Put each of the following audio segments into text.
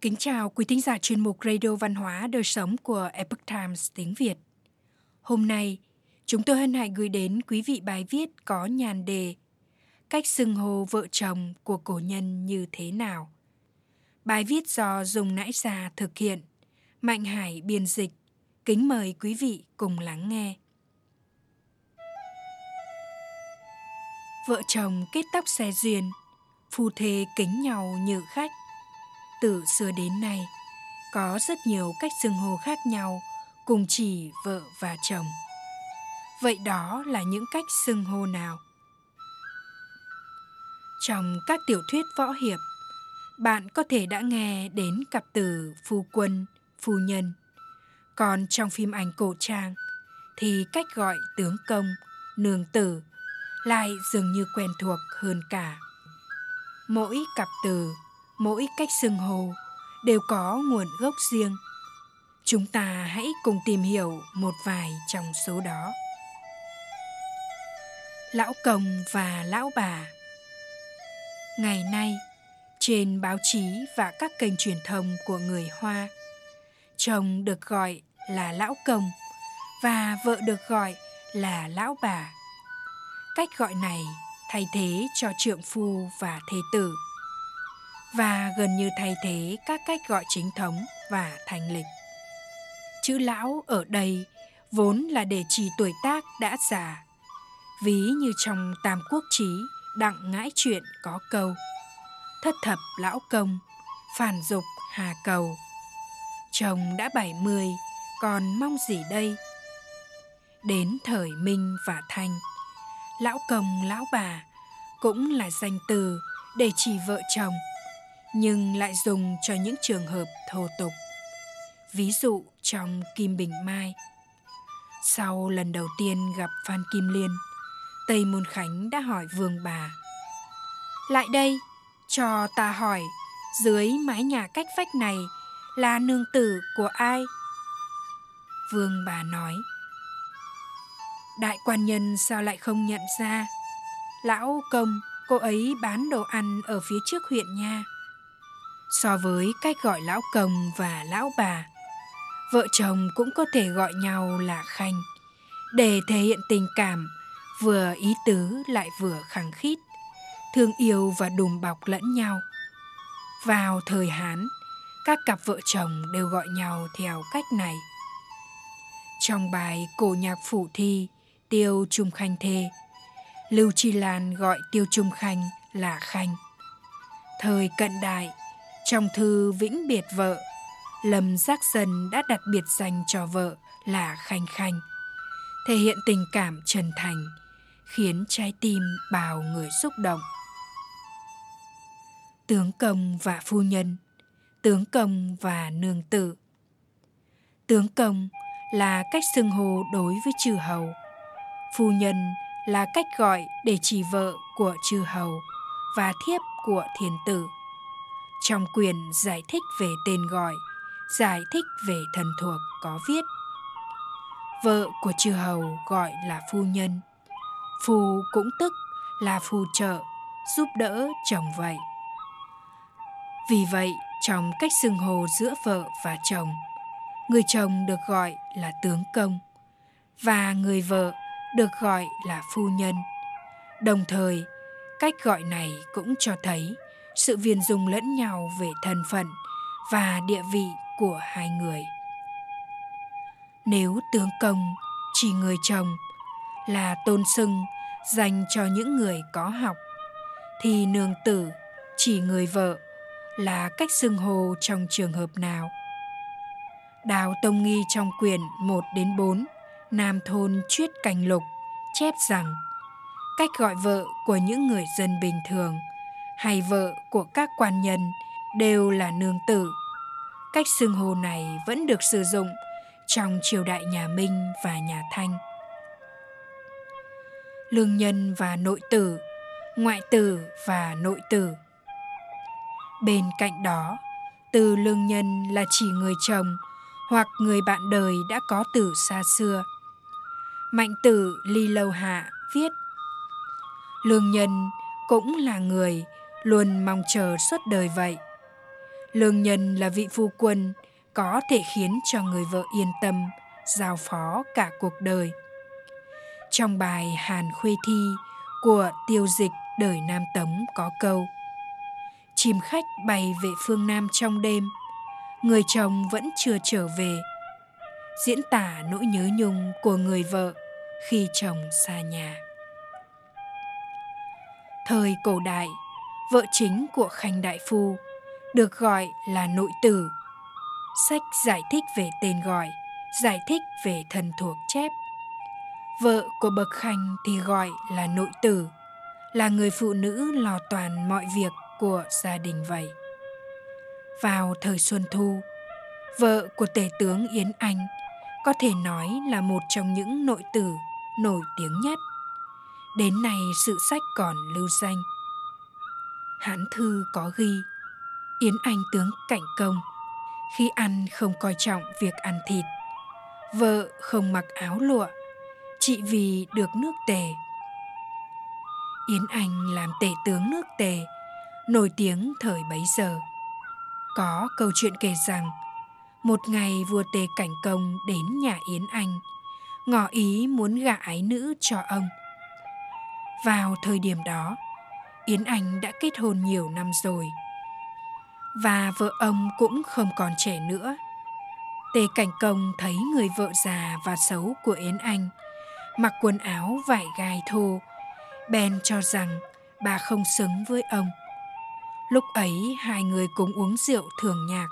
Kính chào quý thính giả chuyên mục Radio Văn hóa Đời Sống của Epoch Times tiếng Việt. Hôm nay, chúng tôi hân hạnh gửi đến quý vị bài viết có nhàn đề Cách xưng hô vợ chồng của cổ nhân như thế nào? Bài viết do Dùng Nãi Già thực hiện, Mạnh Hải biên dịch. Kính mời quý vị cùng lắng nghe. Vợ chồng kết tóc xe duyên, phu thê kính nhau như khách – từ xưa đến nay, có rất nhiều cách xưng hô khác nhau, cùng chỉ vợ và chồng. Vậy đó là những cách xưng hô nào? Trong các tiểu thuyết võ hiệp, bạn có thể đã nghe đến cặp từ phu quân, phu nhân. Còn trong phim ảnh cổ trang thì cách gọi tướng công, nương tử lại dường như quen thuộc hơn cả. Mỗi cặp từ mỗi cách xưng hô đều có nguồn gốc riêng. Chúng ta hãy cùng tìm hiểu một vài trong số đó. Lão công và lão bà. Ngày nay, trên báo chí và các kênh truyền thông của người hoa, chồng được gọi là lão công và vợ được gọi là lão bà. Cách gọi này thay thế cho trượng phu và thế tử và gần như thay thế các cách gọi chính thống và thành lịch. Chữ lão ở đây vốn là để chỉ tuổi tác đã già. Ví như trong Tam Quốc Chí đặng ngãi chuyện có câu Thất thập lão công, phản dục hà cầu. Chồng đã bảy mươi, còn mong gì đây? Đến thời Minh và Thanh, lão công lão bà cũng là danh từ để chỉ vợ chồng nhưng lại dùng cho những trường hợp thô tục. Ví dụ trong Kim Bình Mai. Sau lần đầu tiên gặp Phan Kim Liên, Tây Môn Khánh đã hỏi vương bà. Lại đây, cho ta hỏi, dưới mái nhà cách vách này là nương tử của ai? Vương bà nói. Đại quan nhân sao lại không nhận ra? Lão công, cô ấy bán đồ ăn ở phía trước huyện nha so với cách gọi lão công và lão bà. Vợ chồng cũng có thể gọi nhau là khanh. Để thể hiện tình cảm, vừa ý tứ lại vừa khăng khít, thương yêu và đùm bọc lẫn nhau. Vào thời hán, các cặp vợ chồng đều gọi nhau theo cách này. Trong bài cổ nhạc phủ thi, tiêu trung khanh thê, lưu chi lan gọi tiêu trung khanh là khanh. Thời cận đại trong thư vĩnh biệt vợ, Lâm Giác Dân đã đặt biệt danh cho vợ là Khanh Khanh, thể hiện tình cảm chân thành, khiến trái tim bào người xúc động. Tướng công và phu nhân, tướng công và nương tử. Tướng công là cách xưng hô đối với chư hầu. Phu nhân là cách gọi để chỉ vợ của chư hầu và thiếp của thiền tử trong quyền giải thích về tên gọi, giải thích về thần thuộc có viết Vợ của chư hầu gọi là phu nhân, phu cũng tức là phù trợ, giúp đỡ chồng vậy. Vì vậy, trong cách xưng hô giữa vợ và chồng, người chồng được gọi là tướng công và người vợ được gọi là phu nhân. Đồng thời, cách gọi này cũng cho thấy sự viền dùng lẫn nhau về thân phận và địa vị của hai người. Nếu tướng công chỉ người chồng là tôn sưng dành cho những người có học, thì nương tử chỉ người vợ là cách xưng hô trong trường hợp nào. Đào Tông Nghi trong quyển 1 đến 4 Nam thôn Chuyết Cành Lục, chép rằng cách gọi vợ của những người dân bình thường – hay vợ của các quan nhân đều là nương tử. Cách xưng hô này vẫn được sử dụng trong triều đại nhà Minh và nhà Thanh. Lương nhân và nội tử, ngoại tử và nội tử. Bên cạnh đó, từ lương nhân là chỉ người chồng hoặc người bạn đời đã có từ xa xưa. Mạnh tử Ly Lâu Hạ viết Lương nhân cũng là người luôn mong chờ suốt đời vậy. Lương nhân là vị phu quân có thể khiến cho người vợ yên tâm giao phó cả cuộc đời. Trong bài Hàn Khuê Thi của tiêu dịch đời Nam Tống có câu Chim khách bay về phương Nam trong đêm, người chồng vẫn chưa trở về. Diễn tả nỗi nhớ nhung của người vợ khi chồng xa nhà. Thời cổ đại, vợ chính của Khanh Đại Phu được gọi là nội tử. Sách giải thích về tên gọi, giải thích về thần thuộc chép. Vợ của bậc Khanh thì gọi là nội tử, là người phụ nữ lo toàn mọi việc của gia đình vậy. Vào thời Xuân Thu, vợ của tể tướng Yến Anh có thể nói là một trong những nội tử nổi tiếng nhất. Đến nay sự sách còn lưu danh. Hán thư có ghi, Yến Anh tướng cảnh công, khi ăn không coi trọng việc ăn thịt, vợ không mặc áo lụa, chị vì được nước tề. Yến anh làm tể tướng nước tề, nổi tiếng thời bấy giờ. Có câu chuyện kể rằng, một ngày vua tề cảnh công đến nhà yến anh, ngỏ ý muốn gả ái nữ cho ông. Vào thời điểm đó yến anh đã kết hôn nhiều năm rồi và vợ ông cũng không còn trẻ nữa. Tề Cảnh Công thấy người vợ già và xấu của Yến Anh mặc quần áo vải gai thô, bèn cho rằng bà không xứng với ông. Lúc ấy hai người cùng uống rượu thường nhạc.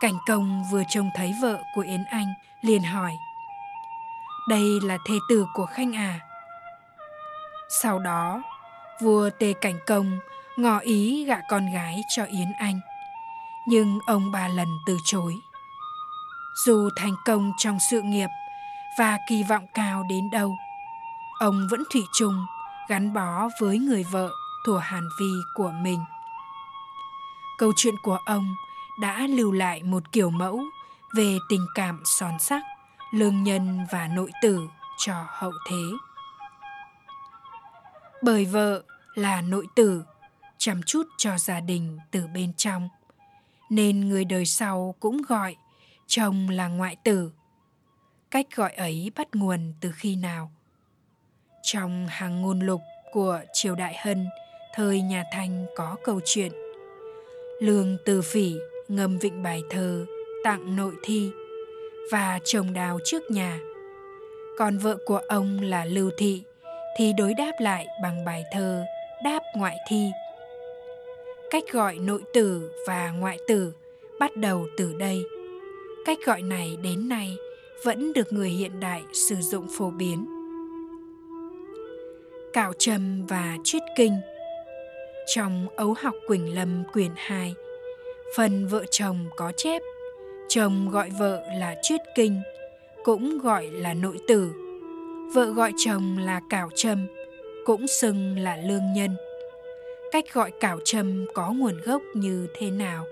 Cảnh Công vừa trông thấy vợ của Yến Anh liền hỏi Đây là thê tử của Khanh à? Sau đó, vua Tề Cảnh Công ngỏ ý gả con gái cho Yến Anh. Nhưng ông ba lần từ chối. Dù thành công trong sự nghiệp và kỳ vọng cao đến đâu, ông vẫn thủy chung gắn bó với người vợ thủa Hàn Vi của mình. Câu chuyện của ông đã lưu lại một kiểu mẫu về tình cảm son sắc, lương nhân và nội tử cho hậu thế. Bởi vợ là nội tử, chăm chút cho gia đình từ bên trong. Nên người đời sau cũng gọi chồng là ngoại tử. Cách gọi ấy bắt nguồn từ khi nào? Trong hàng ngôn lục của triều đại hân, thời nhà thanh có câu chuyện. Lương từ phỉ ngâm vịnh bài thơ, tặng nội thi và trồng đào trước nhà. Còn vợ của ông là lưu thị thì đối đáp lại bằng bài thơ đáp ngoại thi. Cách gọi nội tử và ngoại tử bắt đầu từ đây. Cách gọi này đến nay vẫn được người hiện đại sử dụng phổ biến. Cạo trầm và triết kinh. Trong ấu học quỳnh lâm quyển 2 phần vợ chồng có chép, chồng gọi vợ là triết kinh, cũng gọi là nội tử vợ gọi chồng là cảo trâm cũng xưng là lương nhân. Cách gọi cảo châm có nguồn gốc như thế nào?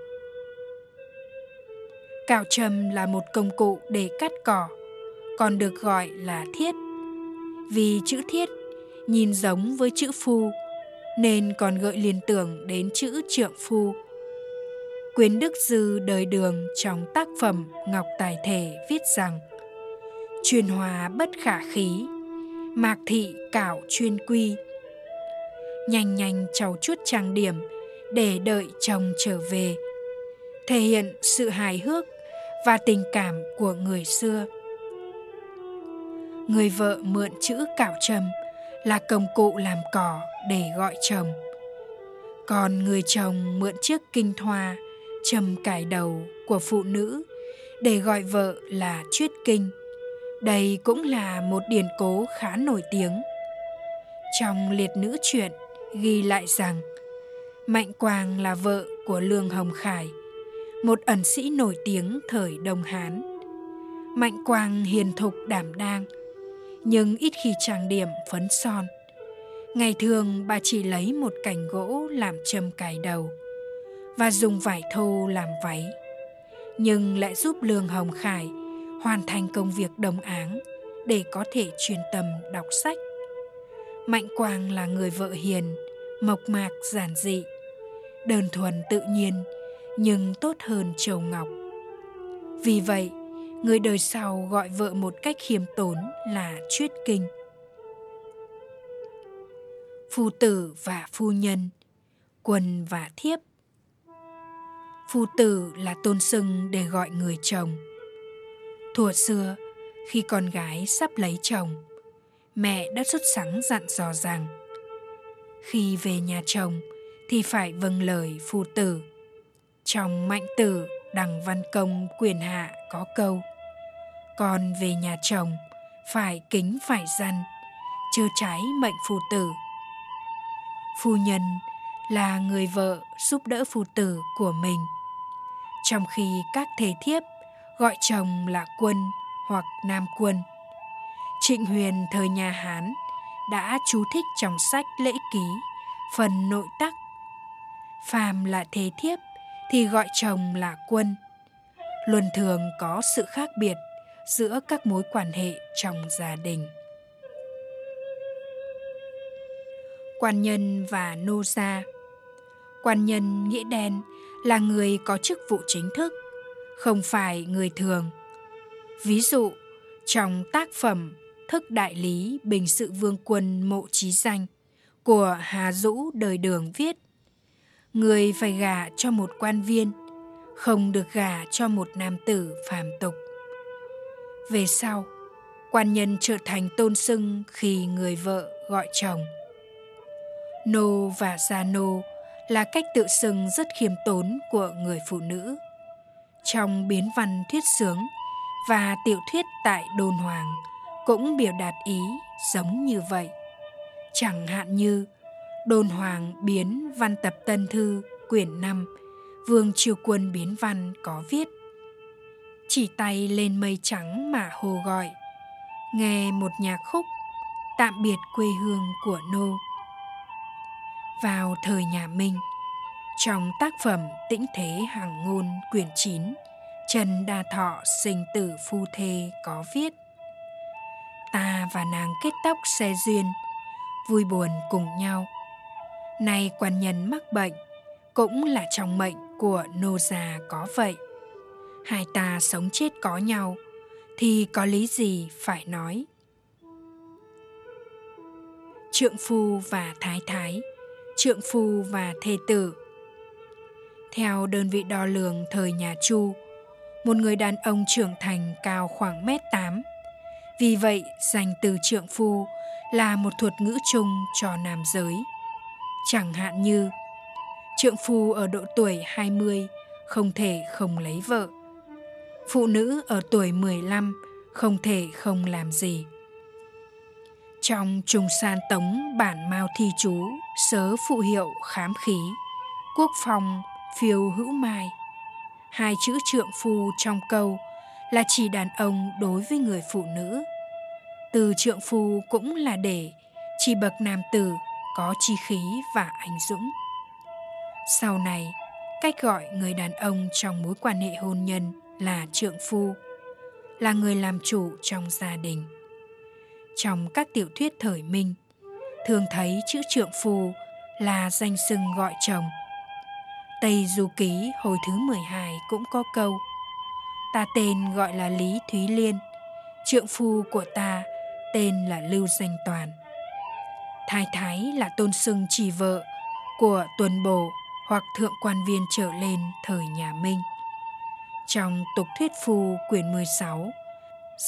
Cào châm là một công cụ để cắt cỏ, còn được gọi là thiết. Vì chữ thiết nhìn giống với chữ phu, nên còn gợi liên tưởng đến chữ trượng phu. Quyến đức dư đời đường trong tác phẩm ngọc tài thể viết rằng truyền hòa bất khả khí, mạc thị cảo chuyên quy. Nhanh nhanh cháu chút trang điểm để đợi chồng trở về, thể hiện sự hài hước và tình cảm của người xưa. Người vợ mượn chữ cạo trầm là công cụ làm cỏ để gọi chồng. Còn người chồng mượn chiếc kinh thoa trầm cải đầu của phụ nữ để gọi vợ là chuyết kinh đây cũng là một điển cố khá nổi tiếng trong liệt nữ truyện ghi lại rằng Mạnh Quang là vợ của Lương Hồng Khải, một ẩn sĩ nổi tiếng thời Đông Hán. Mạnh Quang hiền thục đảm đang, nhưng ít khi trang điểm phấn son. Ngày thường bà chỉ lấy một cành gỗ làm châm cài đầu và dùng vải thô làm váy, nhưng lại giúp Lương Hồng Khải hoàn thành công việc đồng áng để có thể truyền tâm đọc sách. Mạnh Quang là người vợ hiền, mộc mạc giản dị, đơn thuần tự nhiên nhưng tốt hơn châu ngọc. Vì vậy, người đời sau gọi vợ một cách khiêm tốn là chuyết kinh. Phu tử và phu nhân, quân và thiếp. Phu tử là tôn xưng để gọi người chồng. Thuở xưa, khi con gái sắp lấy chồng, mẹ đã xuất sắng dặn dò rằng khi về nhà chồng thì phải vâng lời phu tử. Trong mạnh tử đằng văn công quyền hạ có câu Con về nhà chồng phải kính phải dân, chưa trái mệnh phu tử. Phu nhân là người vợ giúp đỡ phu tử của mình. Trong khi các thể thiếp gọi chồng là quân hoặc nam quân. Trịnh Huyền thời nhà Hán đã chú thích trong sách lễ ký phần nội tắc. Phàm là thế thiếp thì gọi chồng là quân. Luân thường có sự khác biệt giữa các mối quan hệ trong gia đình. Quan nhân và nô gia Quan nhân nghĩa đen là người có chức vụ chính thức, không phải người thường. Ví dụ, trong tác phẩm Thức Đại Lý Bình Sự Vương Quân Mộ Trí Danh của Hà Dũ đời đường viết Người phải gả cho một quan viên, không được gả cho một nam tử phàm tục. Về sau, quan nhân trở thành tôn sưng khi người vợ gọi chồng. Nô và gia nô là cách tự xưng rất khiêm tốn của người phụ nữ. Trong biến văn thuyết sướng và tiểu thuyết tại đồn hoàng cũng biểu đạt ý giống như vậy. Chẳng hạn như, đồn hoàng biến văn tập tân thư, quyển 5 Vương Triều Quân biến văn có viết, Chỉ tay lên mây trắng mà hồ gọi, Nghe một nhạc khúc Tạm biệt quê hương của nô vào thời nhà Minh. Trong tác phẩm Tĩnh Thế Hàng Ngôn quyển 9, Trần Đa Thọ sinh tử phu thê có viết Ta và nàng kết tóc xe duyên, vui buồn cùng nhau. Nay quan nhân mắc bệnh, cũng là trong mệnh của nô già có vậy. Hai ta sống chết có nhau, thì có lý gì phải nói. Trượng phu và thái thái trượng phu và thê tử. Theo đơn vị đo lường thời nhà Chu, một người đàn ông trưởng thành cao khoảng mét tám. Vì vậy, dành từ trượng phu là một thuật ngữ chung cho nam giới. Chẳng hạn như trượng phu ở độ tuổi 20 không thể không lấy vợ. Phụ nữ ở tuổi 15 không thể không làm gì. Trong trùng san tống bản Mao Thi Chú, sớ phụ hiệu khám khí, quốc phòng phiêu hữu mai. Hai chữ trượng phu trong câu là chỉ đàn ông đối với người phụ nữ. Từ trượng phu cũng là để chỉ bậc nam tử có chi khí và anh dũng. Sau này, cách gọi người đàn ông trong mối quan hệ hôn nhân là trượng phu, là người làm chủ trong gia đình trong các tiểu thuyết thời Minh, thường thấy chữ trượng phu là danh xưng gọi chồng. Tây Du Ký hồi thứ 12 cũng có câu Ta tên gọi là Lý Thúy Liên, trượng phu của ta tên là Lưu Danh Toàn. Thái thái là tôn xưng chỉ vợ của tuần bổ hoặc thượng quan viên trở lên thời nhà Minh. Trong tục thuyết phu quyển 16,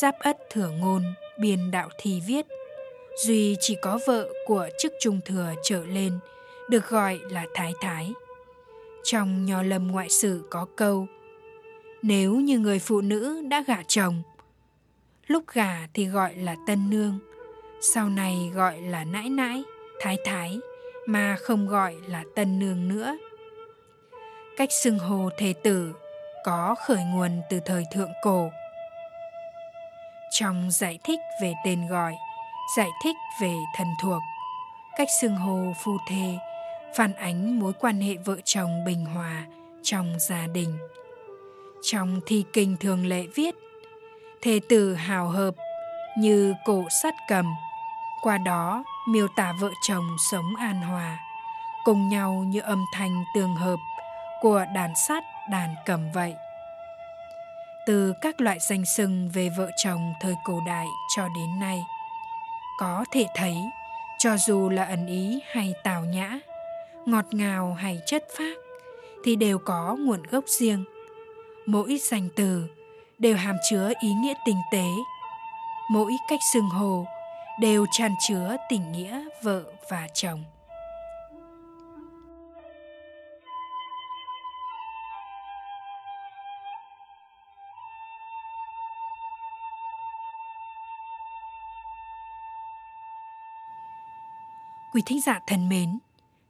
Giáp ất thừa ngôn biên đạo thi viết duy chỉ có vợ của chức trung thừa trở lên được gọi là thái thái trong nho lâm ngoại sử có câu, nếu như người phụ nữ đã gả chồng, lúc gả thì gọi là tân nương, sau này gọi là nãi nãi, thái thái, mà không gọi là tân nương nữa. Cách xưng hồ thề tử có khởi nguồn từ thời thượng cổ. Trong giải thích về tên gọi, giải thích về thần thuộc, cách xưng hô phu thê phản ánh mối quan hệ vợ chồng bình hòa trong gia đình trong thi kinh thường lệ viết thề tử hào hợp như cổ sắt cầm qua đó miêu tả vợ chồng sống an hòa cùng nhau như âm thanh tương hợp của đàn sắt đàn cầm vậy. Từ các loại danh sưng về vợ chồng thời cổ đại cho đến nay, có thể thấy cho dù là ẩn ý hay tào nhã, ngọt ngào hay chất phác thì đều có nguồn gốc riêng. Mỗi danh từ đều hàm chứa ý nghĩa tinh tế. Mỗi cách xưng hồ đều tràn chứa tình nghĩa vợ và chồng. Quý thính giả thân mến,